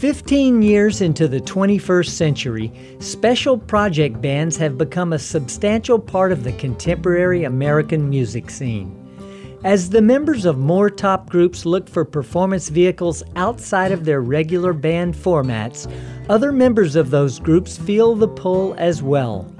15 years into the 21st century, special project bands have become a substantial part of the contemporary American music scene. As the members of more top groups look for performance vehicles outside of their regular band formats, other members of those groups feel the pull as well.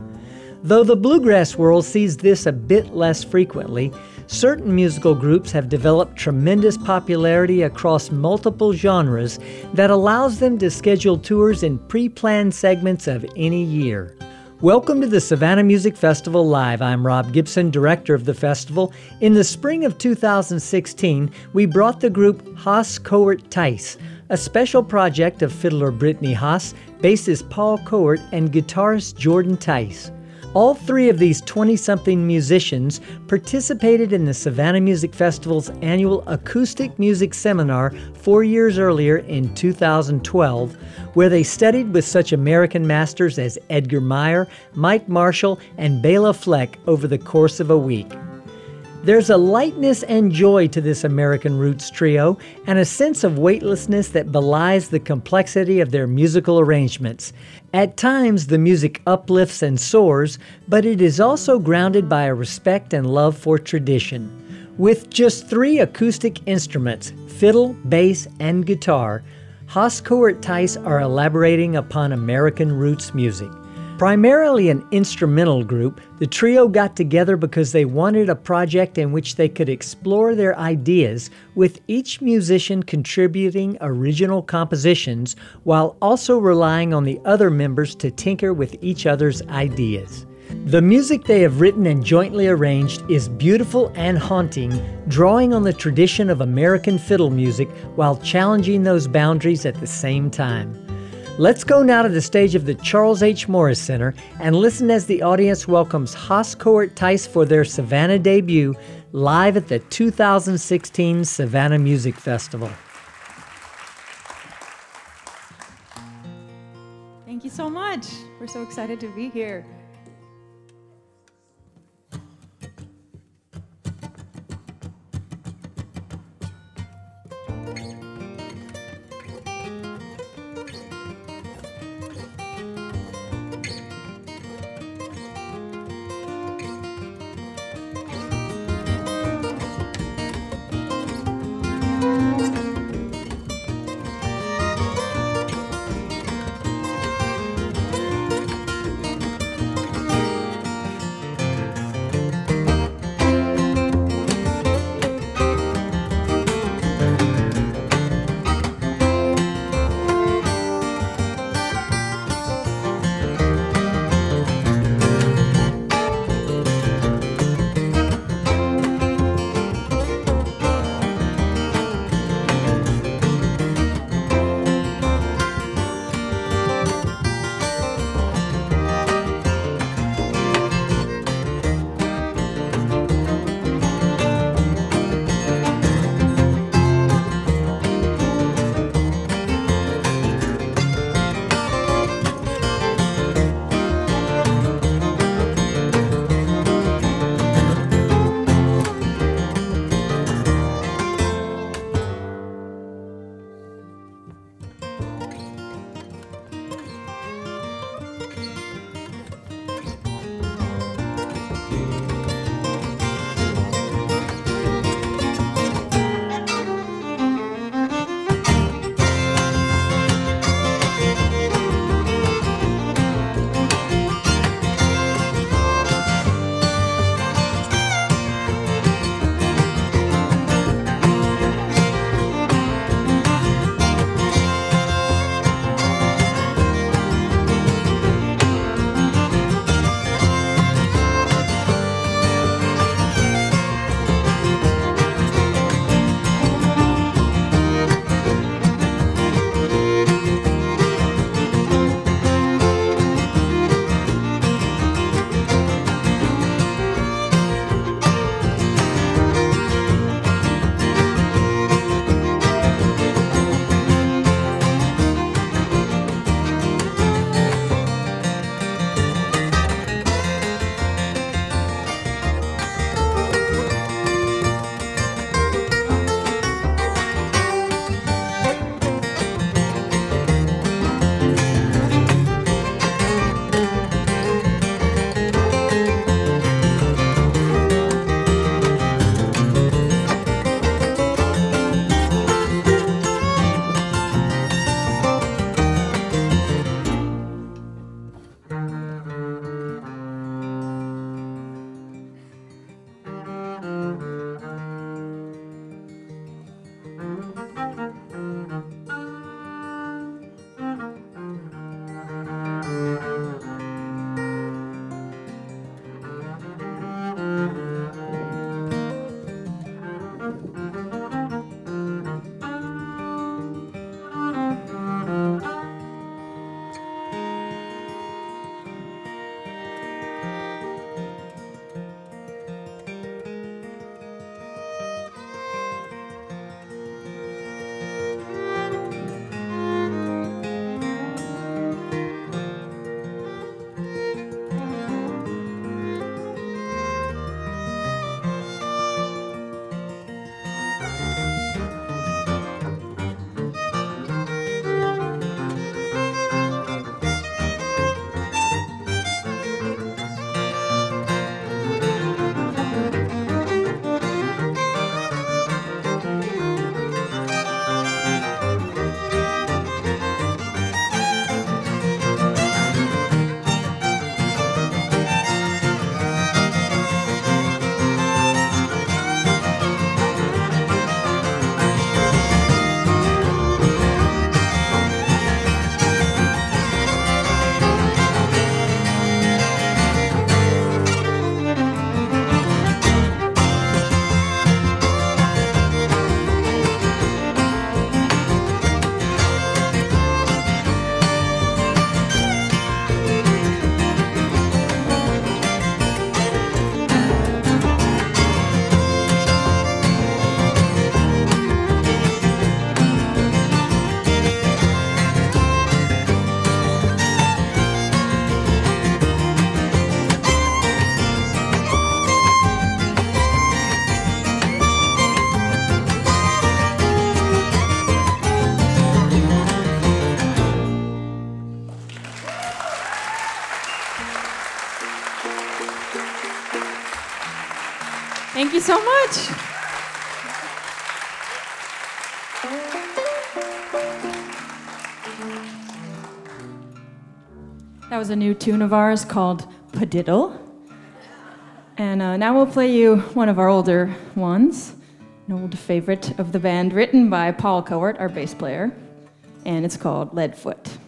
Though the bluegrass world sees this a bit less frequently, certain musical groups have developed tremendous popularity across multiple genres that allows them to schedule tours in pre planned segments of any year. Welcome to the Savannah Music Festival Live. I'm Rob Gibson, director of the festival. In the spring of 2016, we brought the group Haas Kowert Tice, a special project of fiddler Brittany Haas, bassist Paul Kowert, and guitarist Jordan Tice. All three of these 20 something musicians participated in the Savannah Music Festival's annual acoustic music seminar four years earlier in 2012, where they studied with such American masters as Edgar Meyer, Mike Marshall, and Bela Fleck over the course of a week. There's a lightness and joy to this American Roots trio, and a sense of weightlessness that belies the complexity of their musical arrangements. At times, the music uplifts and soars, but it is also grounded by a respect and love for tradition. With just three acoustic instruments fiddle, bass, and guitar Haas Kowert Tice are elaborating upon American roots music. Primarily an instrumental group, the trio got together because they wanted a project in which they could explore their ideas, with each musician contributing original compositions while also relying on the other members to tinker with each other's ideas. The music they have written and jointly arranged is beautiful and haunting, drawing on the tradition of American fiddle music while challenging those boundaries at the same time. Let's go now to the stage of the Charles H. Morris Center and listen as the audience welcomes Haas Kowert Tice for their Savannah debut live at the 2016 Savannah Music Festival. Thank you so much. We're so excited to be here. Was a new tune of ours called Padiddle. And uh, now we'll play you one of our older ones, an old favorite of the band, written by Paul Kowert, our bass player, and it's called Leadfoot.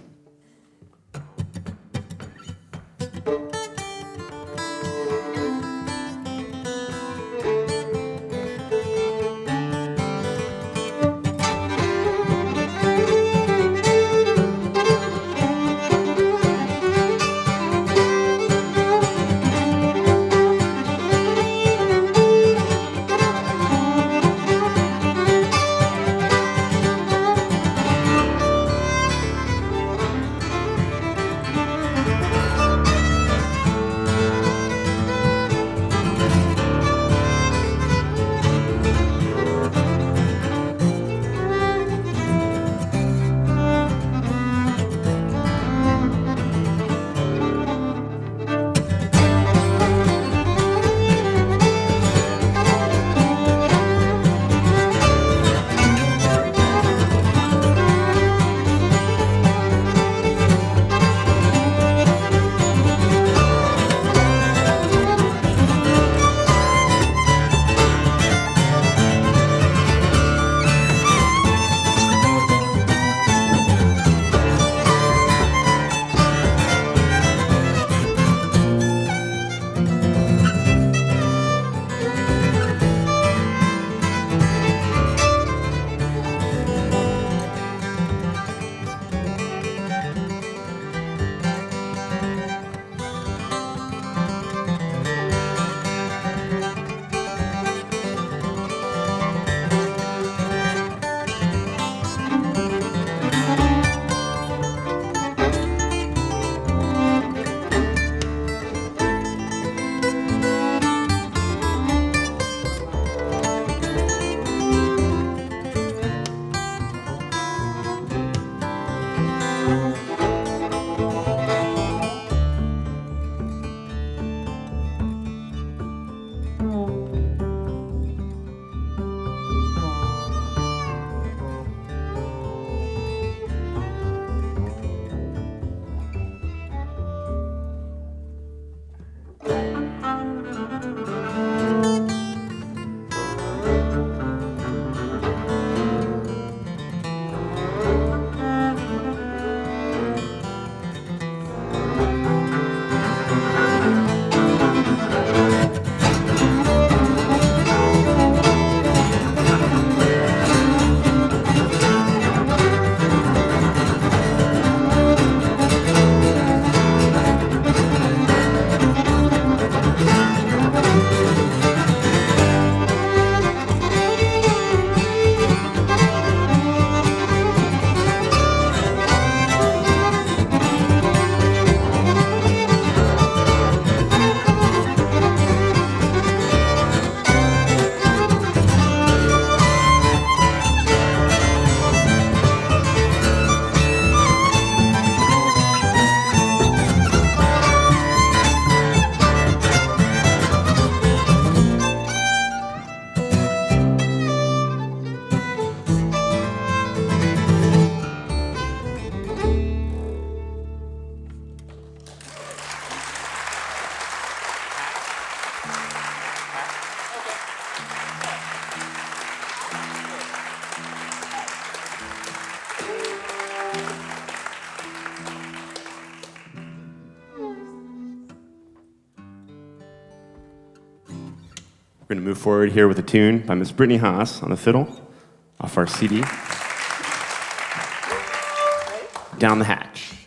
Forward here with a tune by Miss Brittany Haas on the fiddle off our CD. Down the hatch.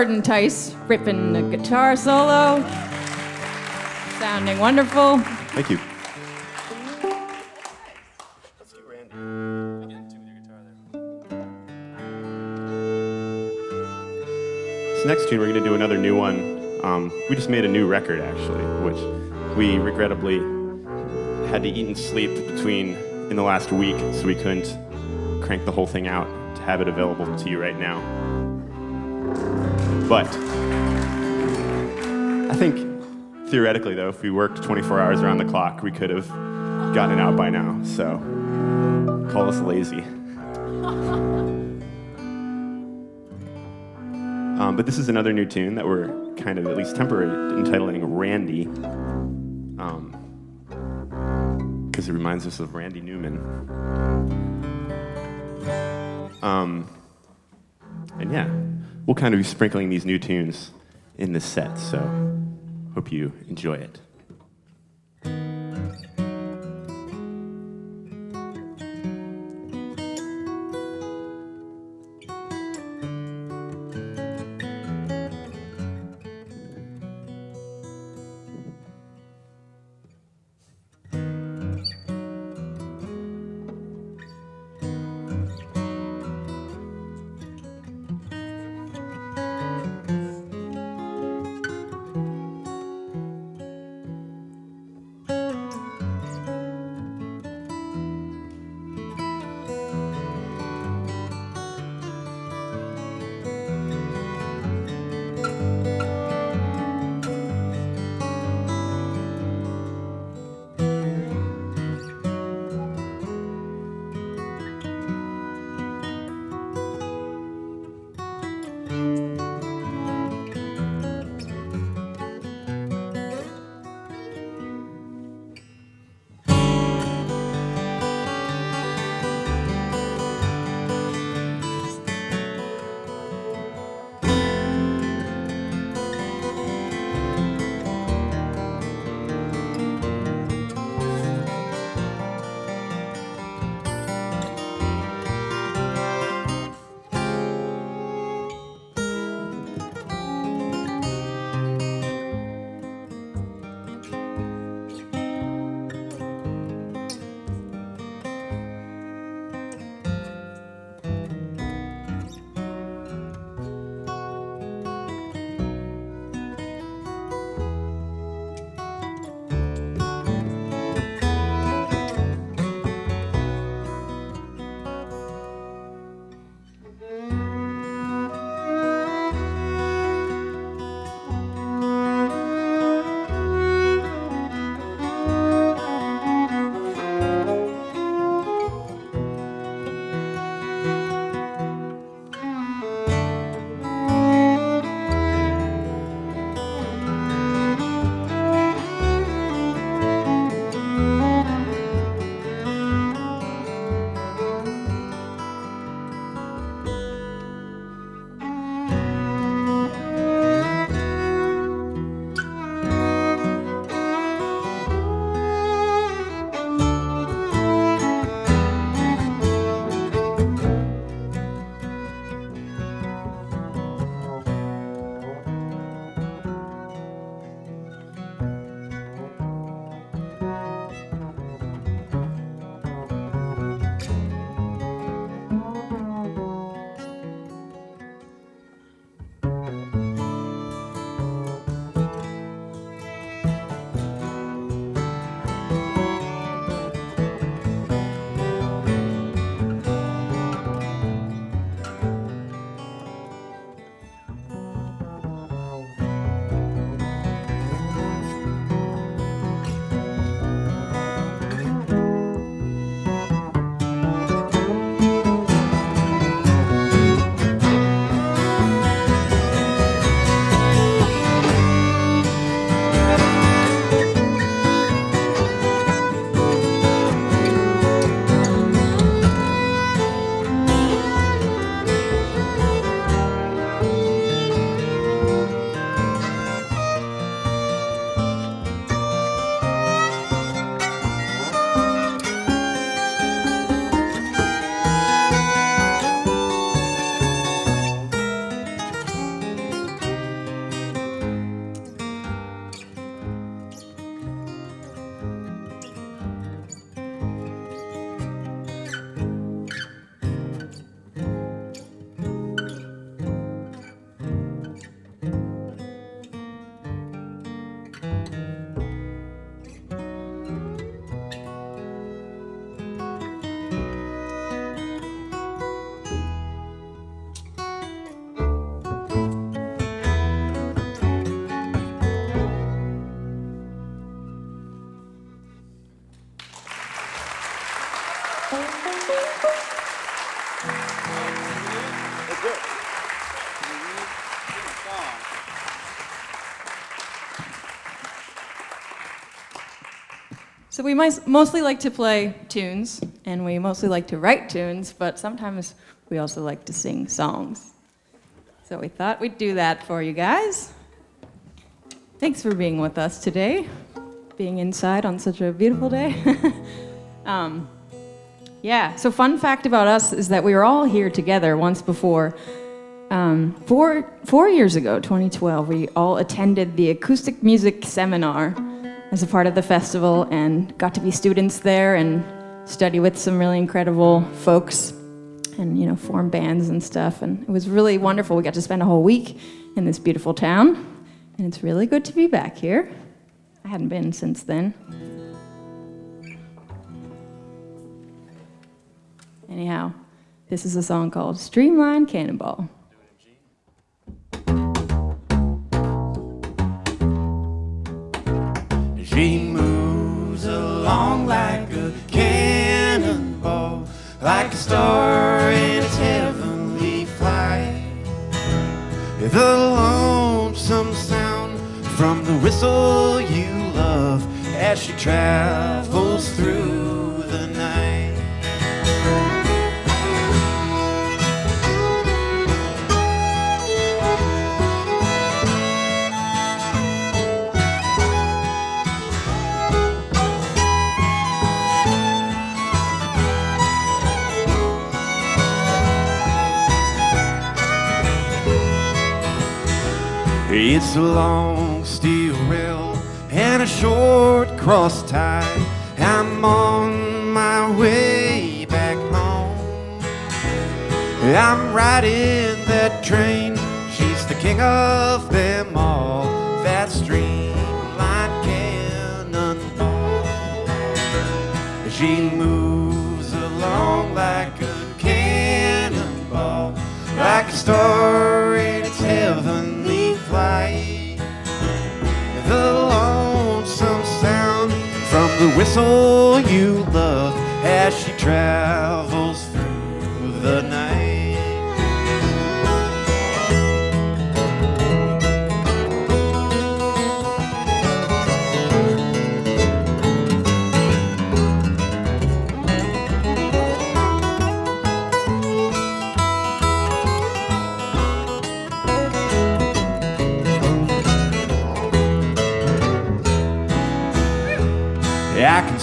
Jordan Tice ripping the guitar solo. Sounding wonderful. Thank you. This next tune, we're going to do another new one. Um, we just made a new record, actually, which we regrettably had to eat and sleep between in the last week, so we couldn't crank the whole thing out to have it available to you right now. But I think theoretically, though, if we worked 24 hours around the clock, we could have gotten it out by now. So call us lazy. Um, but this is another new tune that we're kind of, at least temporarily, entitling Randy. Because it reminds us of Randy Newman. Um, and yeah, we'll kind of be sprinkling these new tunes in this set. So hope you enjoy it. So we mostly like to play tunes, and we mostly like to write tunes, but sometimes we also like to sing songs. So we thought we'd do that for you guys. Thanks for being with us today, being inside on such a beautiful day. um, yeah, so fun fact about us is that we were all here together once before. Um, four, four years ago, 2012, we all attended the acoustic music seminar as a part of the festival and got to be students there and study with some really incredible folks and you know form bands and stuff. And it was really wonderful. We got to spend a whole week in this beautiful town. And it's really good to be back here. I hadn't been since then. Anyhow this is a song called streamline cannonball She moves along like a cannonball, like a star in its heavenly flight. The lonesome sound from the whistle you love as she travels through It's a long steel rail and a short cross tie. I'm on my way back home. I'm riding that train. She's the king of them all. That streamlined cannonball. She moves along like a cannonball, like a star whistle you love as she travels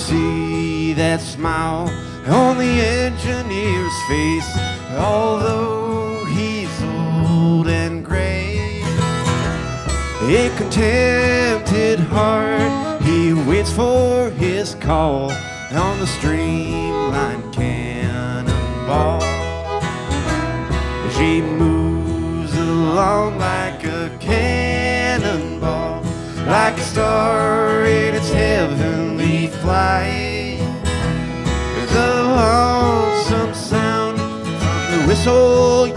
see that smile on the engineer's face, although he's old and gray. A contented heart, he waits for his call on the streamlined cannonball. She moves along like a cannonball, like a star in its heavenly flight. The lonesome sound from the whistle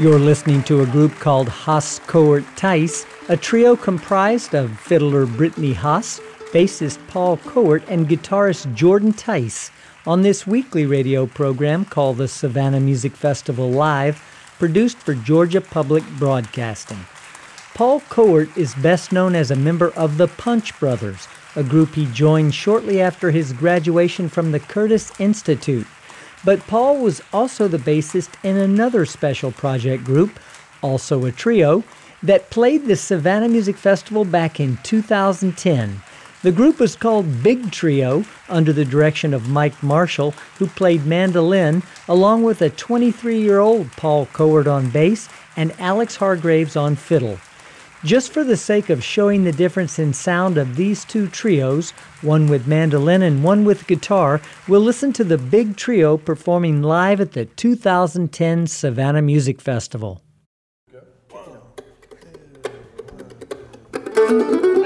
You're listening to a group called Haas Kowert Tice, a trio comprised of fiddler Brittany Haas, bassist Paul Kowert, and guitarist Jordan Tice on this weekly radio program called the Savannah Music Festival Live, produced for Georgia Public Broadcasting. Paul Kowert is best known as a member of the Punch Brothers, a group he joined shortly after his graduation from the Curtis Institute. But Paul was also the bassist in another special project group, also a trio, that played the Savannah Music Festival back in 2010. The group was called Big Trio under the direction of Mike Marshall, who played mandolin, along with a 23 year old Paul Kowert on bass and Alex Hargreaves on fiddle. Just for the sake of showing the difference in sound of these two trios, one with mandolin and one with guitar, we'll listen to the big trio performing live at the 2010 Savannah Music Festival. We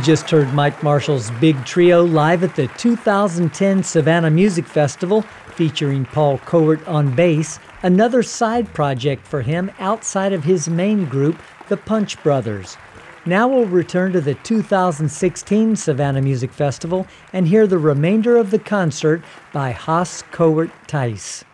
just heard Mike Marshall's Big Trio live at the 2010 Savannah Music Festival, featuring Paul Kowert on bass, another side project for him outside of his main group, the Punch Brothers. Now we'll return to the 2016 Savannah Music Festival and hear the remainder of the concert by Haas Kowert Tice.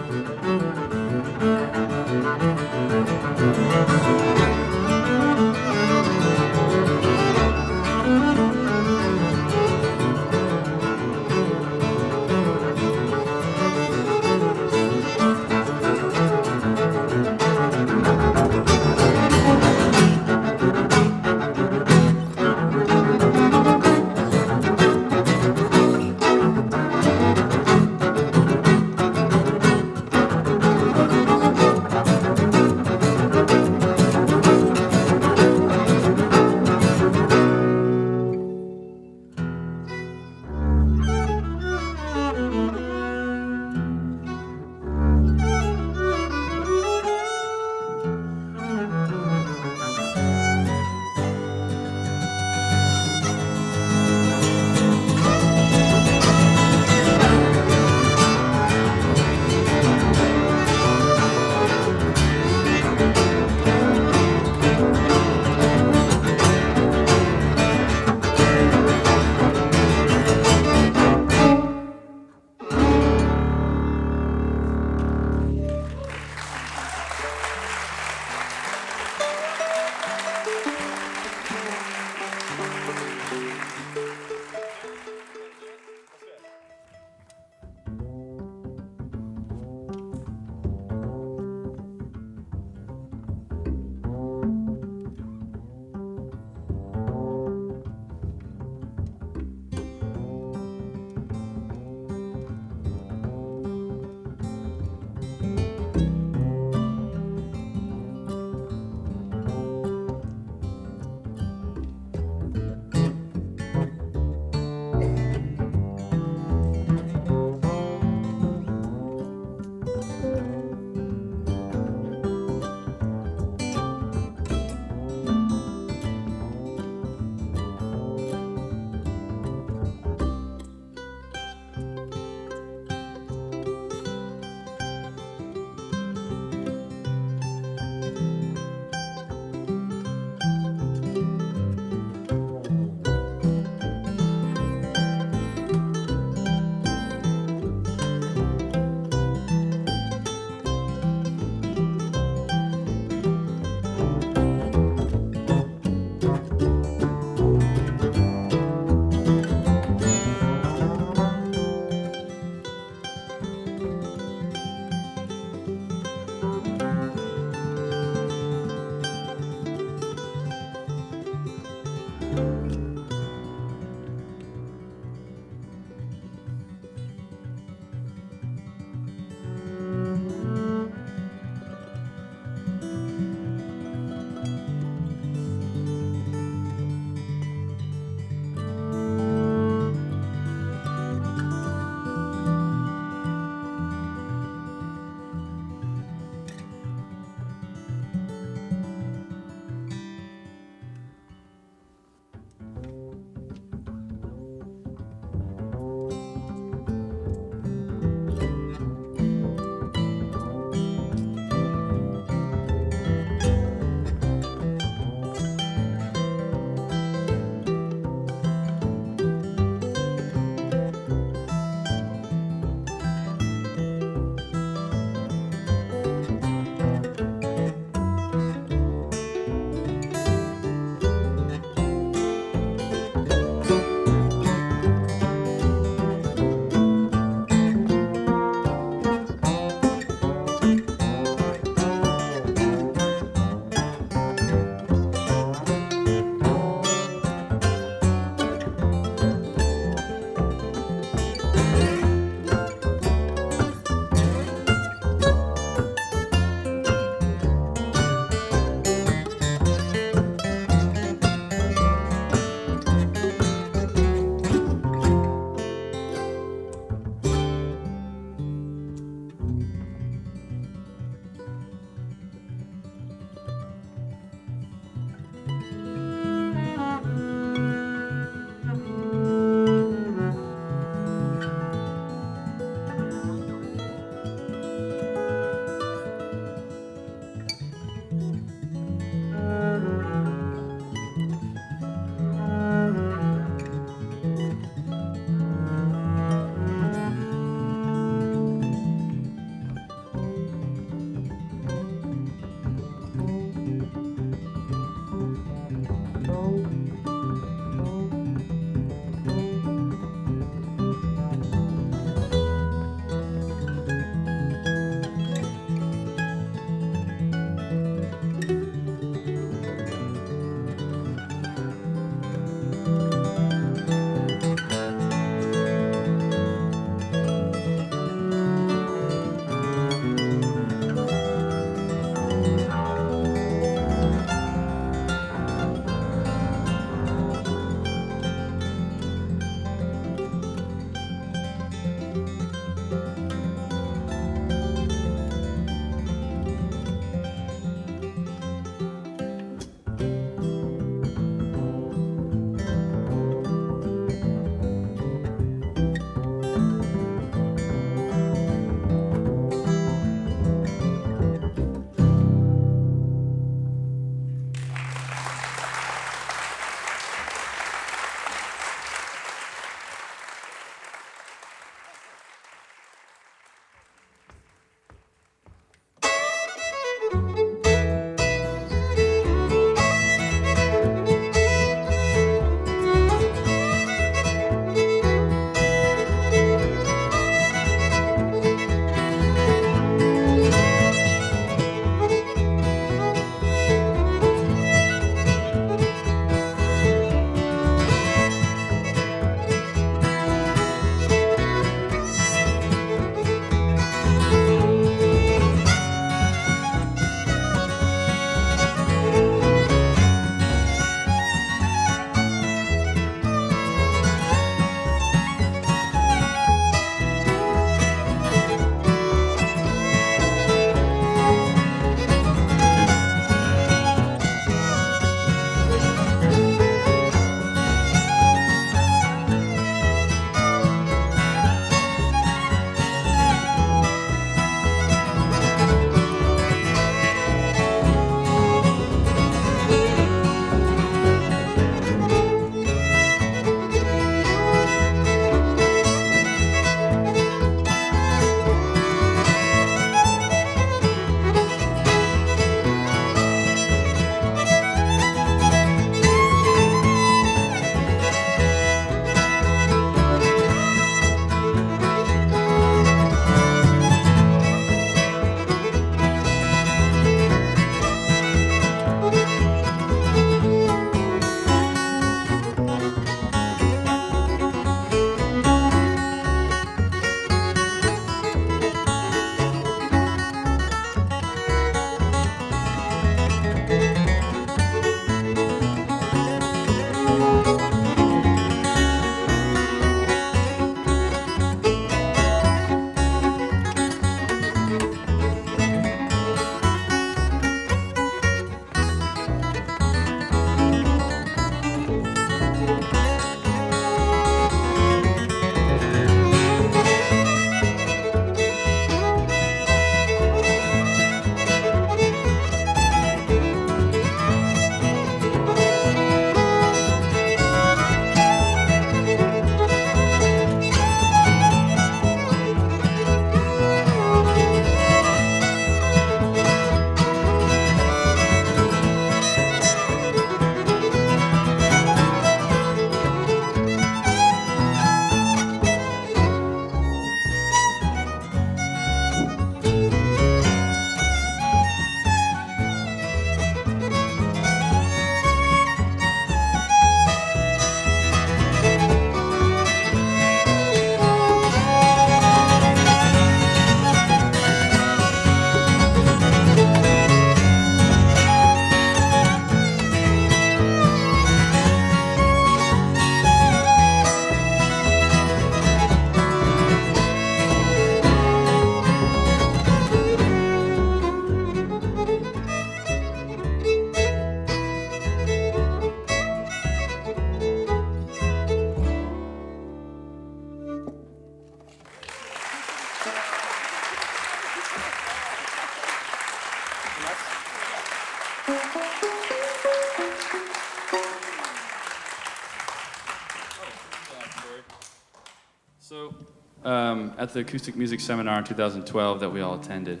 At the acoustic music seminar in 2012 that we all attended,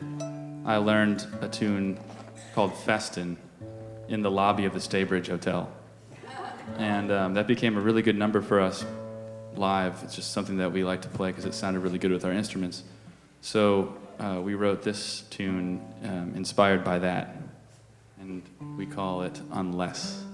I learned a tune called Festin in the lobby of the Staybridge Hotel. And um, that became a really good number for us live. It's just something that we like to play because it sounded really good with our instruments. So uh, we wrote this tune um, inspired by that, and we call it Unless.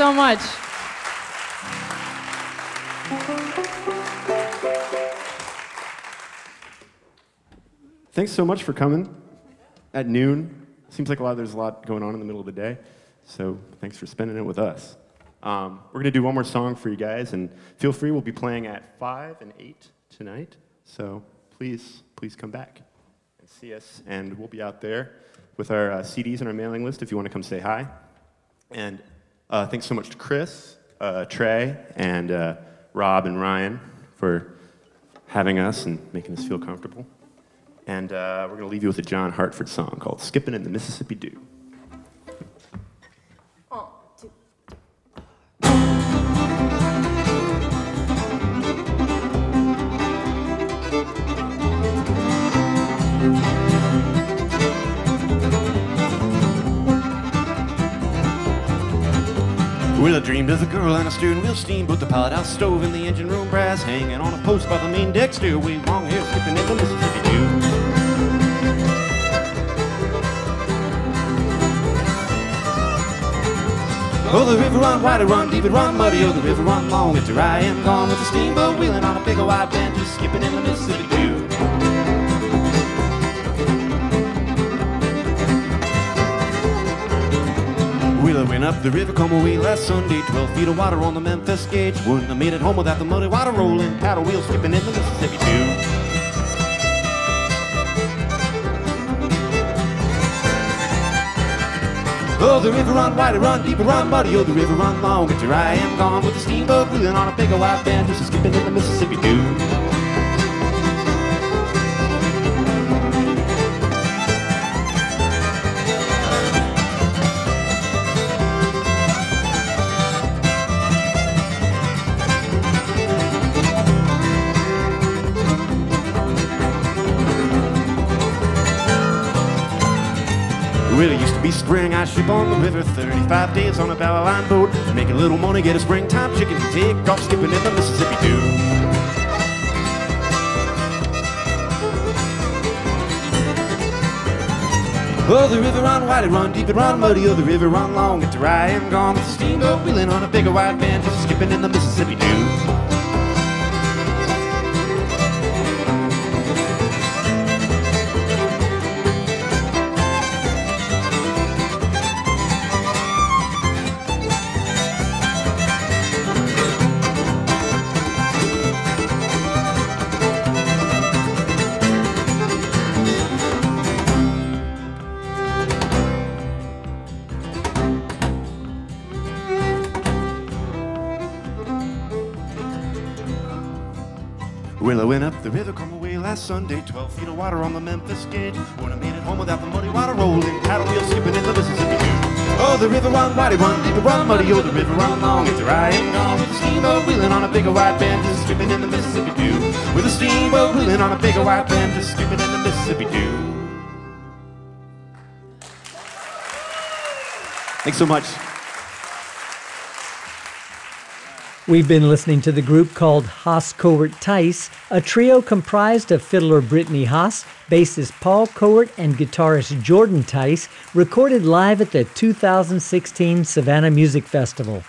So much. Thanks so much for coming at noon. Seems like a lot, there's a lot going on in the middle of the day. So thanks for spending it with us. Um, we're going to do one more song for you guys, and feel free, we'll be playing at 5 and 8 tonight. So please, please come back and see us, and we'll be out there with our uh, CDs and our mailing list if you want to come say hi. And uh, thanks so much to Chris, uh, Trey, and uh, Rob and Ryan for having us and making us feel comfortable. And uh, we're going to leave you with a John Hartford song called Skipping in the Mississippi Dew. Of a girl and a steering wheel steamboat, the pilot house stove in the engine room brass, hanging on a post by the main deck stairway, long hair skipping in the Mississippi Dew. Oh, the river run wide, it run deep, it run muddy. Oh, the river run long. It's where I am gone with the steamboat wheeling on a big old wide bend, just skipping in the Mississippi Dew. Wheeler went up the river come away last Sunday. 12 feet of water on the Memphis gauge. Wouldn't have made it home without the muddy water rolling. Paddle wheels skipping in the Mississippi too. Oh, the river run wide, run deep, run muddy. Oh, the river run long. It's here I am gone with the steamboat wheeling on a big old wide bend, just skipping in the Mississippi too. I ship on the river 35 days on a bow line boat. Make a little money, get a springtime chicken, take off skipping in the Mississippi too. Oh, the river run wide, it run deep, it run muddy. Oh, the river run long, it's where I am gone with the steamboat wheeling on a bigger wide band, just skipping in the Mississippi too. Last Sunday. 12 feet of water on the Memphis gauge. When I made it home without the muddy water rolling. Paddle wheel skipping in the Mississippi too. Oh, the river run wide, run deep, run muddy. Oh, the river run long. It's am gone with the steamboat wheeling on a bigger wide bend. Just skipping in the Mississippi too. With a steamboat wheeling on a bigger wide bend. Just skipping in the Mississippi too. Thanks so much. We've been listening to the group called Haas Kowert Tice, a trio comprised of fiddler Brittany Haas, bassist Paul Kowert, and guitarist Jordan Tice, recorded live at the 2016 Savannah Music Festival.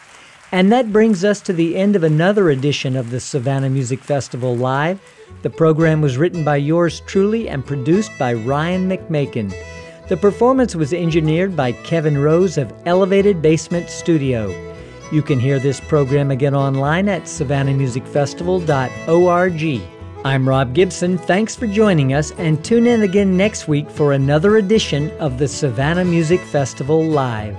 And that brings us to the end of another edition of the Savannah Music Festival Live. The program was written by yours truly and produced by Ryan McMakin. The performance was engineered by Kevin Rose of Elevated Basement Studio. You can hear this program again online at savannahmusicfestival.org. I'm Rob Gibson. Thanks for joining us, and tune in again next week for another edition of the Savannah Music Festival Live.